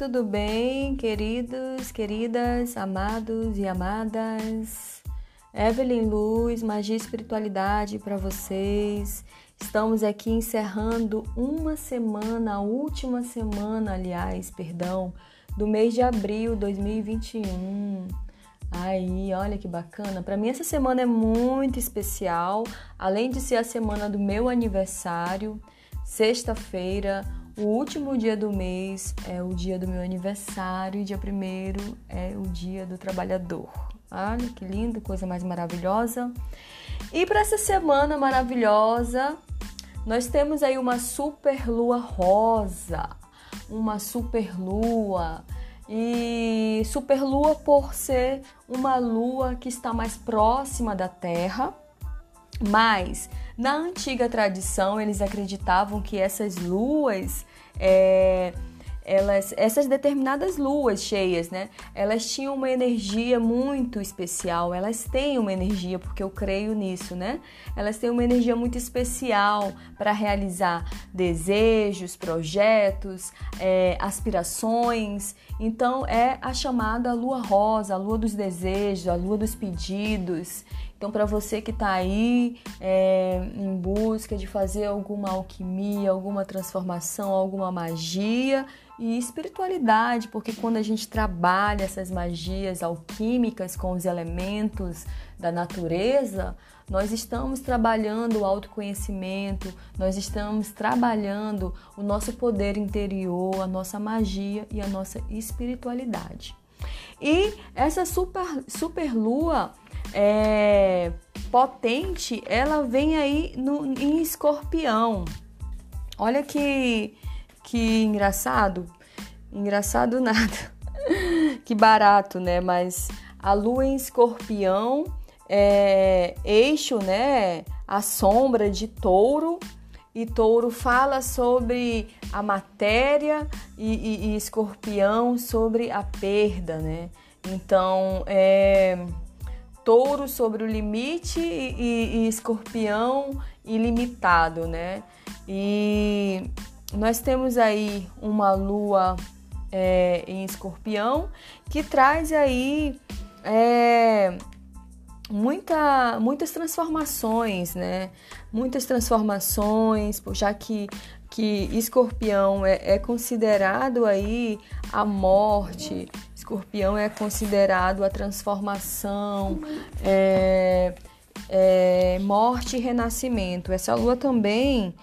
tudo bem, queridos, queridas, amados e amadas? Evelyn Luz, Magia e Espiritualidade para vocês. Estamos aqui encerrando uma semana, a última semana, aliás, perdão, do mês de abril de 2021. Aí, olha que bacana. Para mim essa semana é muito especial, além de ser a semana do meu aniversário, sexta-feira, o último dia do mês é o dia do meu aniversário e dia primeiro é o dia do trabalhador. Olha que lindo, coisa mais maravilhosa. E para essa semana maravilhosa, nós temos aí uma super lua rosa, uma super lua. E super lua por ser uma lua que está mais próxima da Terra, mas na antiga tradição eles acreditavam que essas luas é, elas, essas determinadas luas cheias, né? Elas tinham uma energia muito especial. Elas têm uma energia, porque eu creio nisso, né? Elas têm uma energia muito especial para realizar desejos, projetos, é, aspirações. Então é a chamada lua rosa, a lua dos desejos, a lua dos pedidos. Então, para você que está aí é, em busca de fazer alguma alquimia, alguma transformação, alguma magia e espiritualidade, porque quando a gente trabalha essas magias alquímicas com os elementos da natureza, nós estamos trabalhando o autoconhecimento, nós estamos trabalhando o nosso poder interior, a nossa magia e a nossa espiritualidade. E essa super, super lua é, potente, ela vem aí no, em escorpião. Olha que, que engraçado. Engraçado nada. que barato, né? Mas a lua em escorpião é eixo, né? A sombra de touro. E touro fala sobre a matéria e, e, e escorpião sobre a perda, né? Então, é touro sobre o limite e, e, e escorpião ilimitado, né? E nós temos aí uma lua é, em escorpião que traz aí é, muita, muitas transformações, né? Muitas transformações, já que, que escorpião é, é considerado aí a morte, escorpião é considerado a transformação, é, é, morte e renascimento. Essa lua também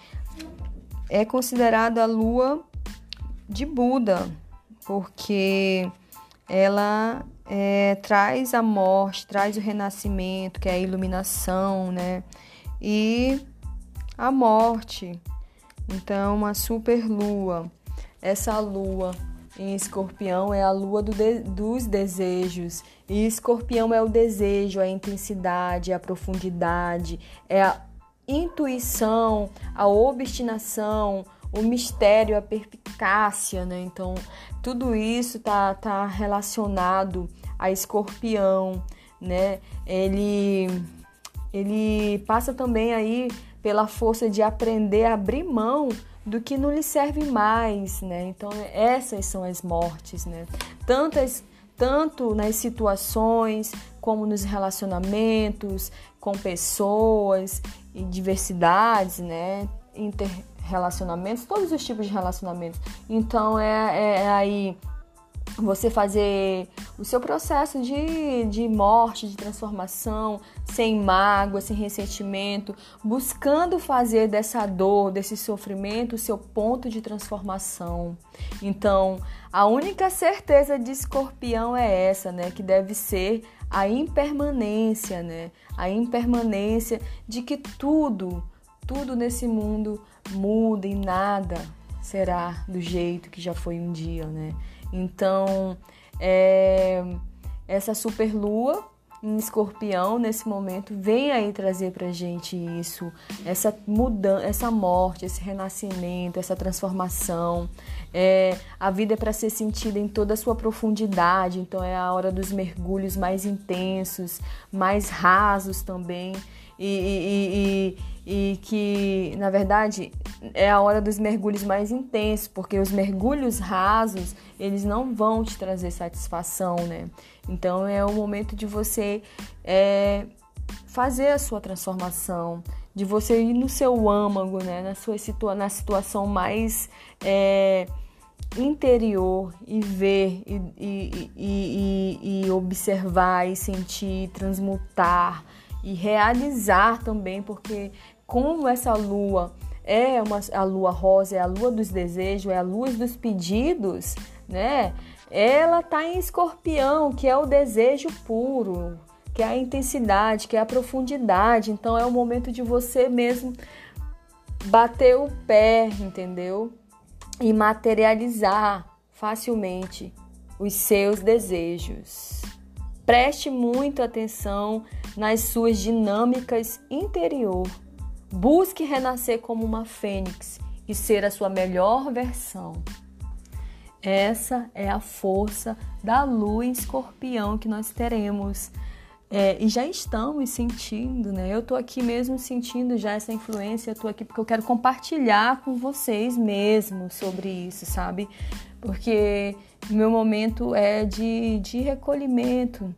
é considerada a lua de Buda, porque ela é, traz a morte, traz o renascimento, que é a iluminação, né? E a morte. Então, uma super lua. Essa lua em escorpião é a lua do de, dos desejos. E escorpião é o desejo, a intensidade, a profundidade, é a intuição, a obstinação, o mistério, a perpicácia, né? Então, tudo isso tá, tá relacionado a escorpião, né? Ele, ele passa também aí pela força de aprender a abrir mão do que não lhe serve mais, né? Então essas são as mortes, né? Tantas tanto nas situações como nos relacionamentos com pessoas e diversidades, né? Interrelacionamentos, todos os tipos de relacionamentos. Então é, é, é aí você fazer o seu processo de, de morte, de transformação, sem mágoa, sem ressentimento, buscando fazer dessa dor, desse sofrimento, o seu ponto de transformação. Então, a única certeza de escorpião é essa, né? Que deve ser a impermanência, né? A impermanência de que tudo, tudo nesse mundo muda e nada será do jeito que já foi um dia, né? Então, é, essa super lua em escorpião nesse momento vem aí trazer pra gente isso, essa mudança, essa morte, esse renascimento, essa transformação. É, a vida é para ser sentida em toda a sua profundidade, então é a hora dos mergulhos mais intensos, mais rasos também. E, e, e, e que, na verdade, é a hora dos mergulhos mais intensos, porque os mergulhos rasos, eles não vão te trazer satisfação, né? Então é o momento de você é, fazer a sua transformação, de você ir no seu âmago, né? Na sua situa na situação mais é, interior e ver e, e, e, e, observar e sentir, transmutar e realizar também, porque como essa lua é uma, a lua rosa, é a lua dos desejos, é a lua dos pedidos, né? Ela tá em escorpião, que é o desejo puro, que é a intensidade, que é a profundidade. Então é o momento de você mesmo bater o pé, entendeu? E materializar facilmente os seus desejos. Preste muita atenção nas suas dinâmicas interior Busque renascer como uma fênix e ser a sua melhor versão. Essa é a força da lua escorpião que nós teremos. É, e já estamos sentindo, né? Eu tô aqui mesmo sentindo já essa influência, eu tô aqui porque eu quero compartilhar com vocês mesmo sobre isso, sabe? Porque meu momento é de, de recolhimento,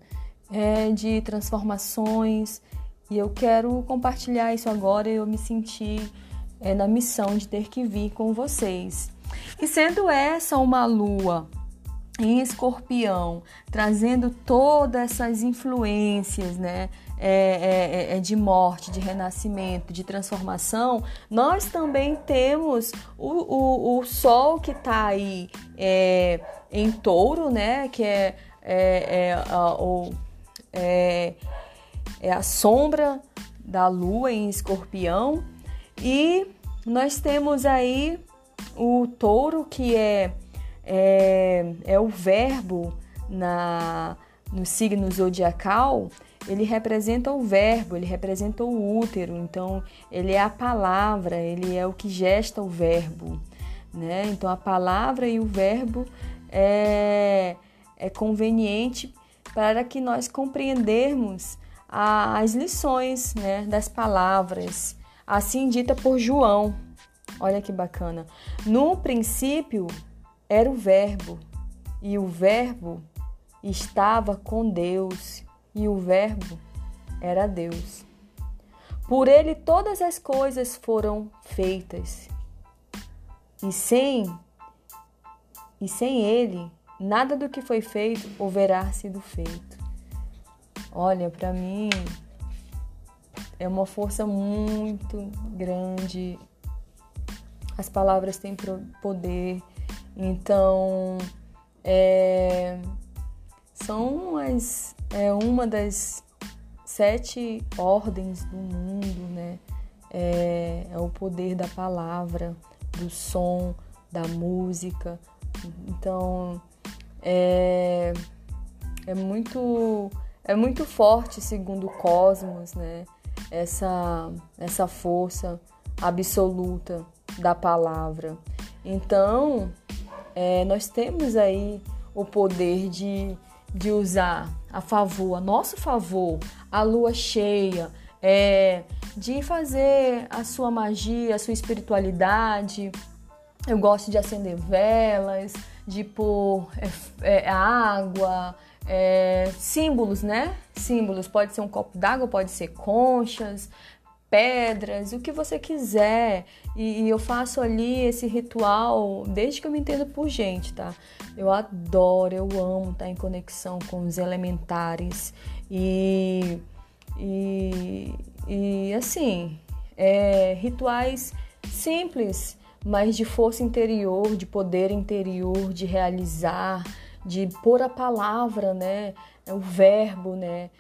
é de transformações, e eu quero compartilhar isso agora. Eu me senti é, na missão de ter que vir com vocês. E sendo essa uma lua em escorpião, trazendo todas essas influências, né? É, é, é, de morte, de renascimento, de transformação, nós também temos o, o, o Sol que está aí é, em touro, né? Que é, é, é, a sombra da lua em escorpião. E nós temos aí o touro, que é, é, é o verbo na, no signo zodiacal. Ele representa o verbo, ele representa o útero, então ele é a palavra, ele é o que gesta o verbo. Né? Então a palavra e o verbo é, é conveniente para que nós compreendermos as lições né, das palavras, assim dita por João. Olha que bacana. No princípio era o Verbo, e o Verbo estava com Deus, e o Verbo era Deus. Por ele todas as coisas foram feitas, e sem e sem ele nada do que foi feito houverá sido feito. Olha, para mim é uma força muito grande. As palavras têm poder, então é, são as, é uma das sete ordens do mundo, né? É, é o poder da palavra, do som, da música. Então é, é muito é muito forte, segundo o Cosmos, né? Essa, essa força absoluta da palavra. Então, é, nós temos aí o poder de, de usar a favor, a nosso favor, a lua cheia, é, de fazer a sua magia, a sua espiritualidade. Eu gosto de acender velas, de pôr é, é, água, é, símbolos, né? Símbolos, pode ser um copo d'água, pode ser conchas, pedras, o que você quiser. E, e, eu faço ali esse ritual desde que eu me entendo por gente, tá? Eu adoro, eu amo estar em conexão com os elementares e, e, e assim, é, rituais simples, mas de força interior, de poder interior, de realizar de pôr a palavra, né, o verbo, né,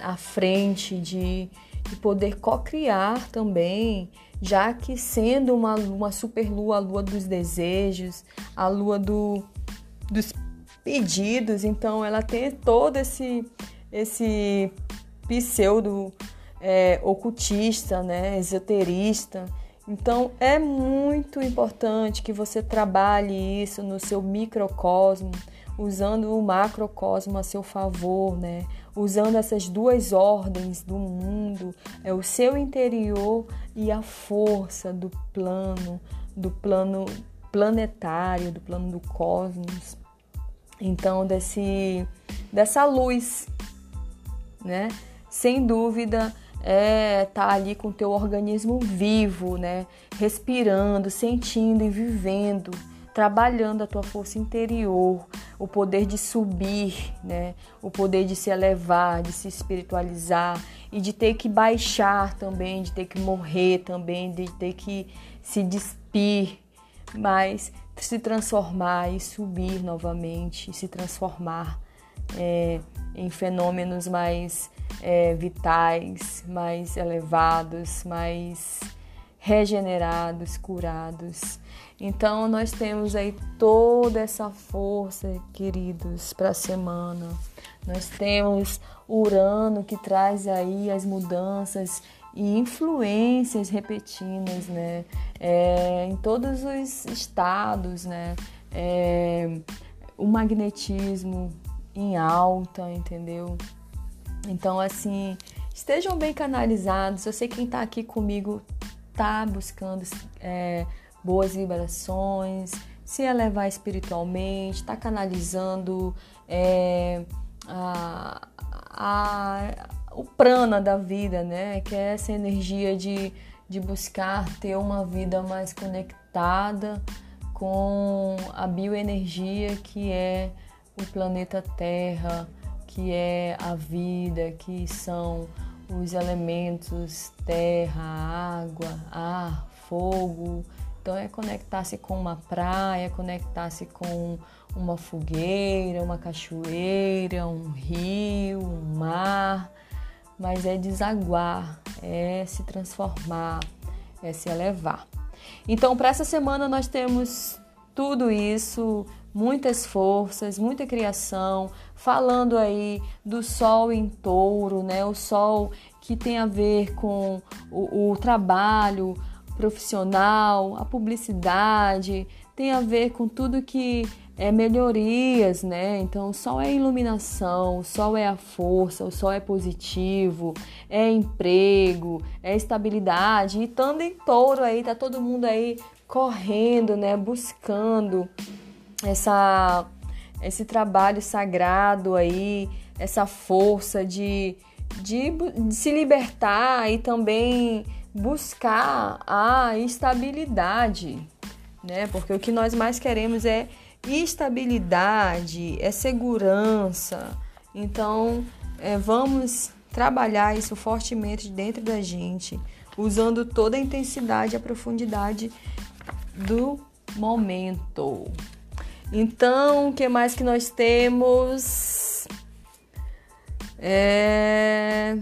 à frente, de, de poder co-criar também, já que sendo uma, uma super lua, a lua dos desejos, a lua do, dos pedidos, então ela tem todo esse, esse pseudo é, ocultista, né, esoterista, então é muito importante que você trabalhe isso no seu microcosmo, usando o macrocosmo a seu favor, né? usando essas duas ordens do mundo, é o seu interior e a força do plano, do plano planetário, do plano do cosmos. Então, desse, dessa luz, né? Sem dúvida, é tá ali com o teu organismo vivo, né? Respirando, sentindo e vivendo, trabalhando a tua força interior, o poder de subir, né? O poder de se elevar, de se espiritualizar e de ter que baixar também, de ter que morrer também, de ter que se despir, mas se transformar e subir novamente, se transformar é, em fenômenos mais é, vitais, mais elevados, mais regenerados, curados. Então nós temos aí toda essa força, queridos, para a semana. Nós temos Urano que traz aí as mudanças e influências repetidas, né? É, em todos os estados, né? É, o magnetismo em alta, entendeu? Então, assim, estejam bem canalizados. Eu sei quem está aqui comigo tá buscando é, boas vibrações, se elevar espiritualmente, está canalizando é, a, a, o prana da vida, né? Que é essa energia de, de buscar ter uma vida mais conectada com a bioenergia que é o planeta Terra, que é a vida, que são os elementos terra, água, ar, fogo. Então é conectar-se com uma praia, conectar-se com uma fogueira, uma cachoeira, um rio, um mar, mas é desaguar, é se transformar, é se elevar. Então, para essa semana nós temos tudo isso, muitas forças, muita criação, falando aí do sol em touro, né? O sol que tem a ver com o, o trabalho profissional, a publicidade, tem a ver com tudo que é melhorias, né? Então, o sol é iluminação, o sol é a força, o sol é positivo, é emprego, é estabilidade. E estando em touro aí, tá todo mundo aí correndo, né? Buscando essa, esse trabalho sagrado aí, essa força de, de, de se libertar e também buscar a estabilidade, né? Porque o que nós mais queremos é estabilidade, é segurança. Então, é, vamos trabalhar isso fortemente dentro da gente, usando toda a intensidade e a profundidade do momento. Então, o que mais que nós temos? É...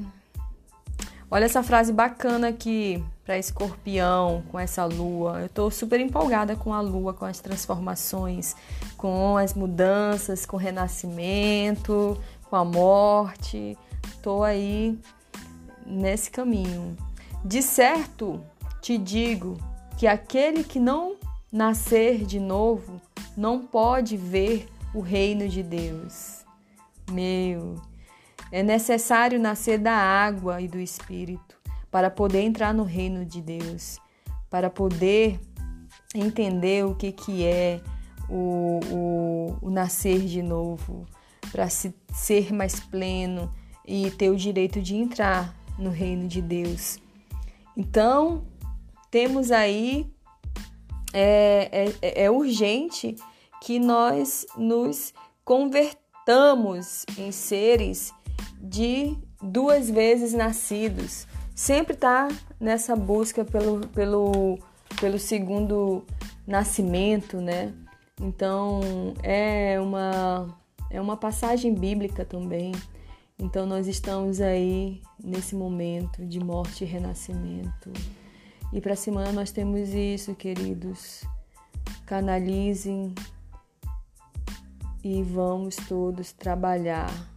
Olha essa frase bacana aqui para escorpião com essa lua. Eu estou super empolgada com a lua, com as transformações, com as mudanças, com o renascimento, com a morte. Estou aí nesse caminho. De certo, te digo que aquele que não nascer de novo não pode ver o reino de Deus. Meu, é necessário nascer da água e do espírito para poder entrar no reino de Deus, para poder entender o que, que é o, o, o nascer de novo, para se, ser mais pleno e ter o direito de entrar no reino de Deus. Então, temos aí, é, é, é urgente que nós nos convertamos em seres de duas vezes nascidos, sempre está nessa busca pelo, pelo, pelo segundo nascimento, né? Então é uma, é uma passagem bíblica também. Então nós estamos aí nesse momento de morte e renascimento. E para semana nós temos isso, queridos. Canalizem e vamos todos trabalhar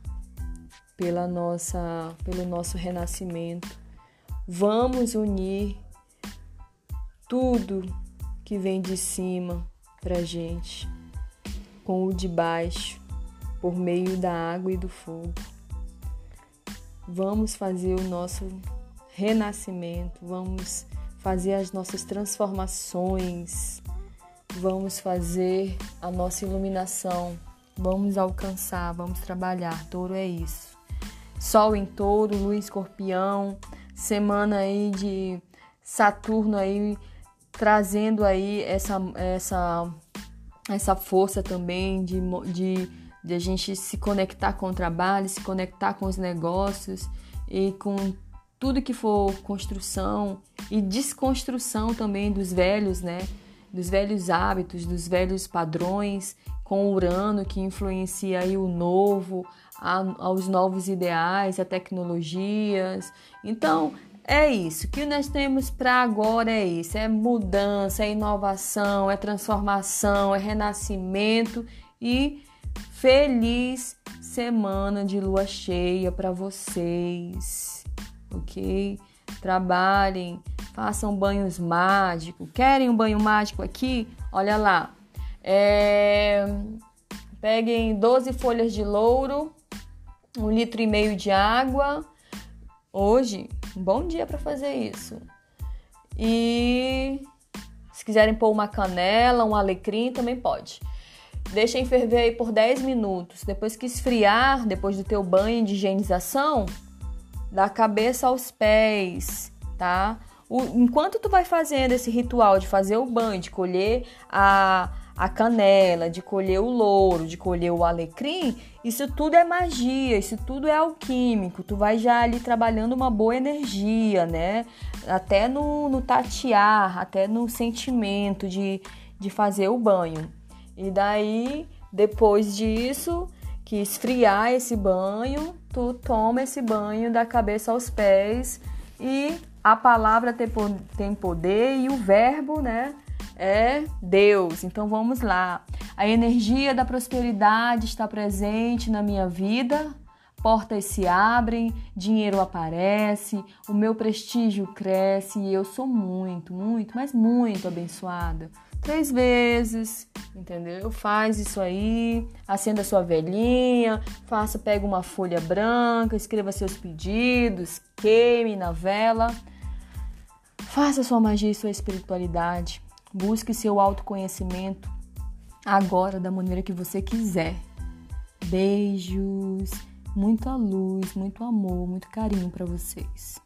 pela nossa, pelo nosso renascimento Vamos unir tudo que vem de cima para gente com o de baixo por meio da água e do fogo. Vamos fazer o nosso renascimento, vamos fazer as nossas transformações, vamos fazer a nossa iluminação, vamos alcançar, vamos trabalhar. Touro é isso. Sol em touro, lua em escorpião, semana aí de Saturno aí trazendo aí essa, essa, essa força também de, de, de a gente se conectar com o trabalho, se conectar com os negócios e com tudo que for construção e desconstrução também dos velhos, né? Dos velhos hábitos, dos velhos padrões, com Urano que influencia aí o novo, a, aos novos ideais, a tecnologias. Então, é isso. O que nós temos para agora é isso: é mudança, é inovação, é transformação, é renascimento e feliz semana de lua cheia para vocês, ok? Trabalhem, façam banhos mágicos. Querem um banho mágico aqui? Olha lá. É... Peguem 12 folhas de louro, um litro e meio de água. Hoje um bom dia para fazer isso. E se quiserem pôr uma canela, um alecrim, também pode. Deixem ferver aí por 10 minutos. Depois que esfriar, depois do teu banho de higienização, da cabeça aos pés, tá? O, enquanto tu vai fazendo esse ritual de fazer o banho, de colher a, a canela, de colher o louro, de colher o alecrim, isso tudo é magia, isso tudo é alquímico. Tu vai já ali trabalhando uma boa energia, né? Até no, no tatear, até no sentimento de, de fazer o banho. E daí, depois disso, que esfriar esse banho, tu toma esse banho da cabeça aos pés e a palavra tem poder e o verbo, né? é Deus. Então vamos lá. A energia da prosperidade está presente na minha vida. Portas se abrem, dinheiro aparece, o meu prestígio cresce e eu sou muito, muito, mas muito abençoada. Três vezes, entendeu? Faz isso aí, acenda sua velhinha, faça, pega uma folha branca, escreva seus pedidos, queime na vela. Faça sua magia e sua espiritualidade. Busque seu autoconhecimento agora da maneira que você quiser. Beijos, muita luz, muito amor, muito carinho para vocês.